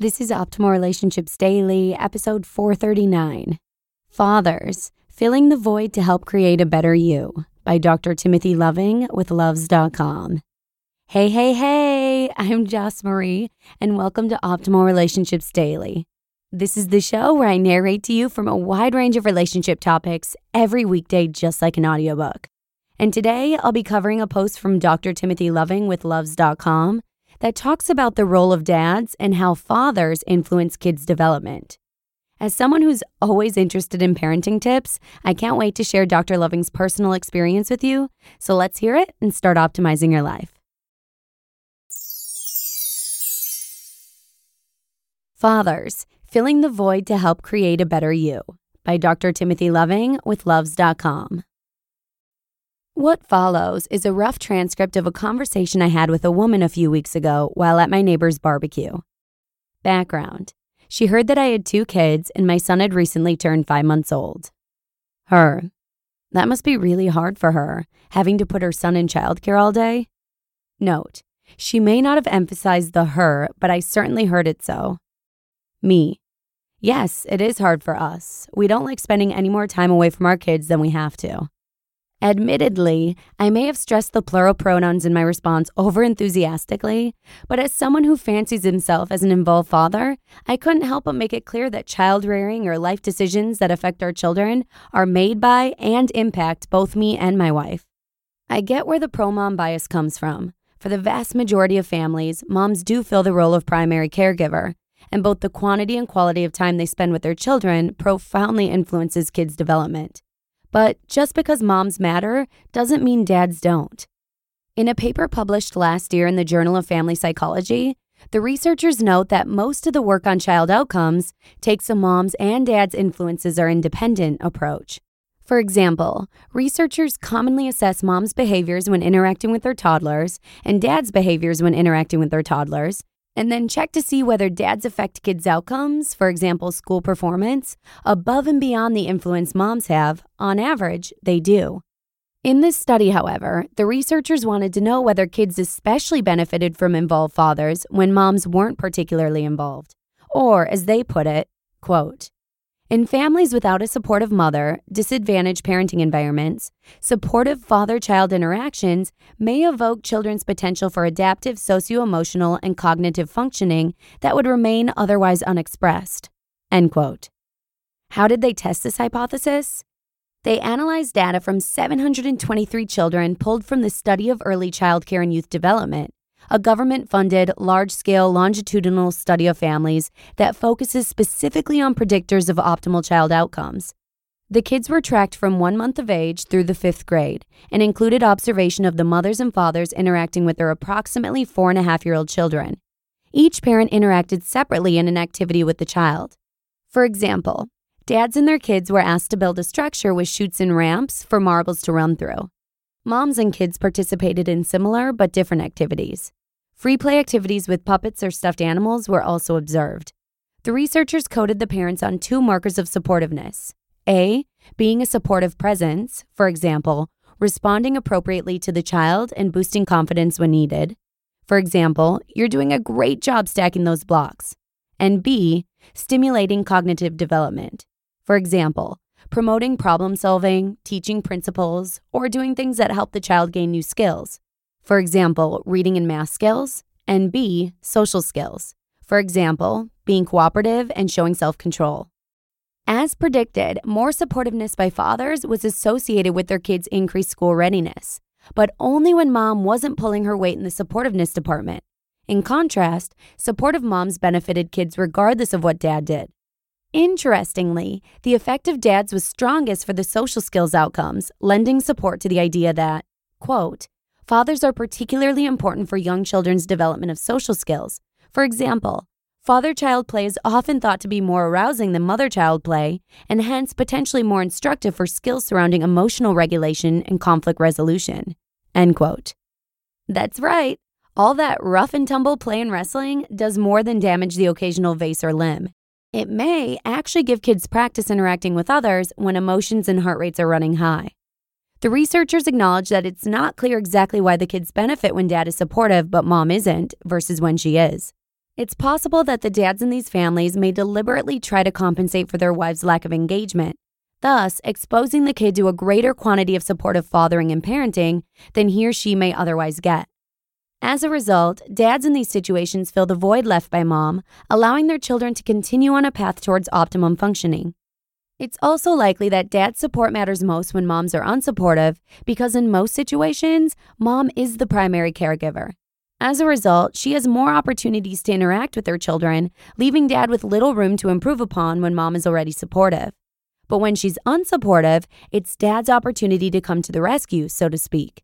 This is Optimal Relationships Daily, episode 439 Fathers Filling the Void to Help Create a Better You by Dr. Timothy Loving with Luvze.com. Hey, hey, hey, I'm Joss Marie, and welcome to Optimal Relationships Daily. This is the show where I narrate to you from a wide range of relationship topics every weekday, just like an audiobook. And today I'll be covering a post from Dr. Timothy Loving with Luvze.com that talks about the role of dads and how fathers influence kids' development. As someone who's always interested in parenting tips, I can't wait to share Dr. Loving's personal experience with you. So let's hear it and start optimizing your life. Fathers Filling the Void to Help Create a Better You by Dr. Timothy Loving with Luvze.com. What follows is a rough transcript of a conversation I had with a woman a few weeks ago while at my neighbor's barbecue. Background She heard that I had two kids and my son had recently turned five months old. Her. That must be really hard for her, having to put her son in childcare all day. Note, she may not have emphasized the her, but I certainly heard it so. Me. Yes, it is hard for us. We don't like spending any more time away from our kids than we have to. Admittedly, I may have stressed the plural pronouns in my response over enthusiastically, but as someone who fancies himself as an involved father, I couldn't help but make it clear that child rearing or life decisions that affect our children are made by and impact both me and my wife. I get where the pro mom bias comes from. For the vast majority of families, moms do fill the role of primary caregiver, and both the quantity and quality of time they spend with their children profoundly influences kids' development. But just because moms matter doesn't mean dads don't. In a paper published last year in the Journal of Family Psychology, the researchers note that most of the work on child outcomes takes a mom's and dad's influences are independent approach. For example, researchers commonly assess moms' behaviors when interacting with their toddlers and dads' behaviors when interacting with their toddlers and then check to see whether dads affect kids' outcomes, for example, school performance, above and beyond the influence moms have. On average, they do. In this study, however, the researchers wanted to know whether kids especially benefited from involved fathers when moms weren't particularly involved. Or, as they put it, quote, in families without a supportive mother, disadvantaged parenting environments, supportive father child interactions may evoke children's potential for adaptive socio emotional and cognitive functioning that would remain otherwise unexpressed. End quote. How did they test this hypothesis? They analyzed data from 723 children pulled from the Study of Early Childcare and Youth Development a government funded, large scale longitudinal study of families that focuses specifically on predictors of optimal child outcomes. The kids were tracked from one month of age through the fifth grade and included observation of the mothers and fathers interacting with their approximately four and a half year old children. Each parent interacted separately in an activity with the child. For example, dads and their kids were asked to build a structure with chutes and ramps for marbles to run through. Moms and kids participated in similar but different activities. Free play activities with puppets or stuffed animals were also observed. The researchers coded the parents on two markers of supportiveness A, being a supportive presence, for example, responding appropriately to the child and boosting confidence when needed. For example, you're doing a great job stacking those blocks. And B, stimulating cognitive development. For example, promoting problem solving, teaching principles, or doing things that help the child gain new skills. For example, reading and math skills, and B, social skills. For example, being cooperative and showing self control. As predicted, more supportiveness by fathers was associated with their kids' increased school readiness, but only when mom wasn't pulling her weight in the supportiveness department. In contrast, supportive moms benefited kids regardless of what dad did. Interestingly, the effect of dads was strongest for the social skills outcomes, lending support to the idea that, quote, fathers are particularly important for young children's development of social skills. For example, father child play is often thought to be more arousing than mother child play, and hence potentially more instructive for skills surrounding emotional regulation and conflict resolution. End quote. That's right. All that rough and tumble play and wrestling does more than damage the occasional vase or limb. It may actually give kids practice interacting with others when emotions and heart rates are running high. The researchers acknowledge that it's not clear exactly why the kids benefit when dad is supportive but mom isn't versus when she is. It's possible that the dads in these families may deliberately try to compensate for their wives' lack of engagement, thus exposing the kid to a greater quantity of supportive fathering and parenting than he or she may otherwise get. As a result, dads in these situations fill the void left by mom, allowing their children to continue on a path towards optimum functioning. It's also likely that dad's support matters most when moms are unsupportive because, in most situations, mom is the primary caregiver. As a result, she has more opportunities to interact with her children, leaving dad with little room to improve upon when mom is already supportive. But when she's unsupportive, it's dad's opportunity to come to the rescue, so to speak.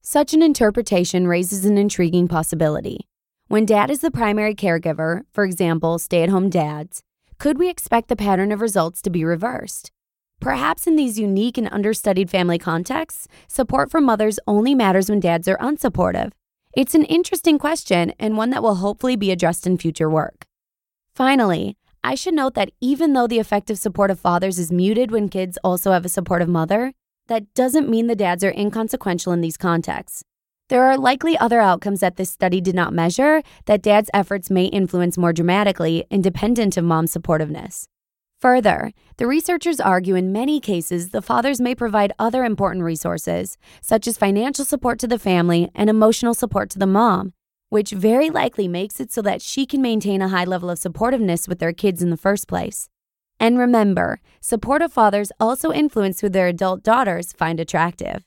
Such an interpretation raises an intriguing possibility. When dad is the primary caregiver, for example, stay at home dads, could we expect the pattern of results to be reversed? Perhaps in these unique and understudied family contexts, support from mothers only matters when dads are unsupportive. It's an interesting question and one that will hopefully be addressed in future work. Finally, I should note that even though the effect of supportive fathers is muted when kids also have a supportive mother, that doesn't mean the dads are inconsequential in these contexts. There are likely other outcomes that this study did not measure that dad's efforts may influence more dramatically, independent of mom's supportiveness. Further, the researchers argue in many cases the fathers may provide other important resources, such as financial support to the family and emotional support to the mom, which very likely makes it so that she can maintain a high level of supportiveness with their kids in the first place. And remember, supportive fathers also influence who their adult daughters find attractive.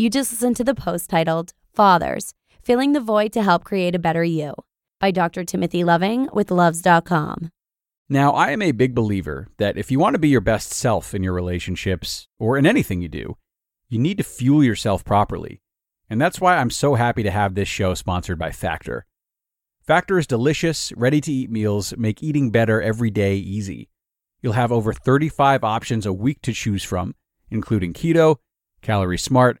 You just listened to the post titled Fathers Filling the Void to Help Create a Better You by Dr. Timothy Loving with Luvze.com. Now, I am a big believer that if you want to be your best self in your relationships or in anything you do, you need to fuel yourself properly. And that's why I'm so happy to have this show sponsored by Factor. Factor's delicious, ready to eat meals make eating better every day easy. You'll have over 35 options a week to choose from, including keto, calorie smart,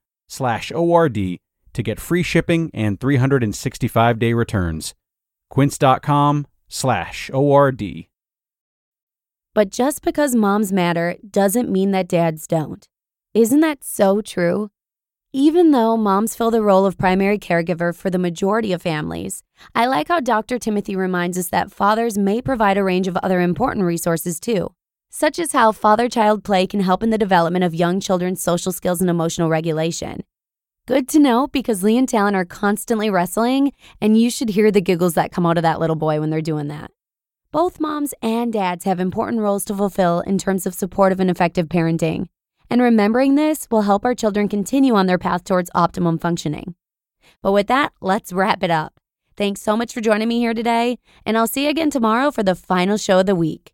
slash ORD to get free shipping and 365 day returns. Quince.com slash ORD. But just because moms matter doesn't mean that dads don't. Isn't that so true? Even though moms fill the role of primary caregiver for the majority of families, I like how Dr. Timothy reminds us that fathers may provide a range of other important resources too, such as how father child play can help in the development of young children's social skills and emotional regulation. Good to know because Lee and Talon are constantly wrestling, and you should hear the giggles that come out of that little boy when they're doing that. Both moms and dads have important roles to fulfill in terms of supportive and effective parenting and remembering this will help our children continue on their path towards optimum functioning. But with that, let's wrap it up. Thanks so much for joining me here today, and I'll see you again tomorrow for the final show of the week,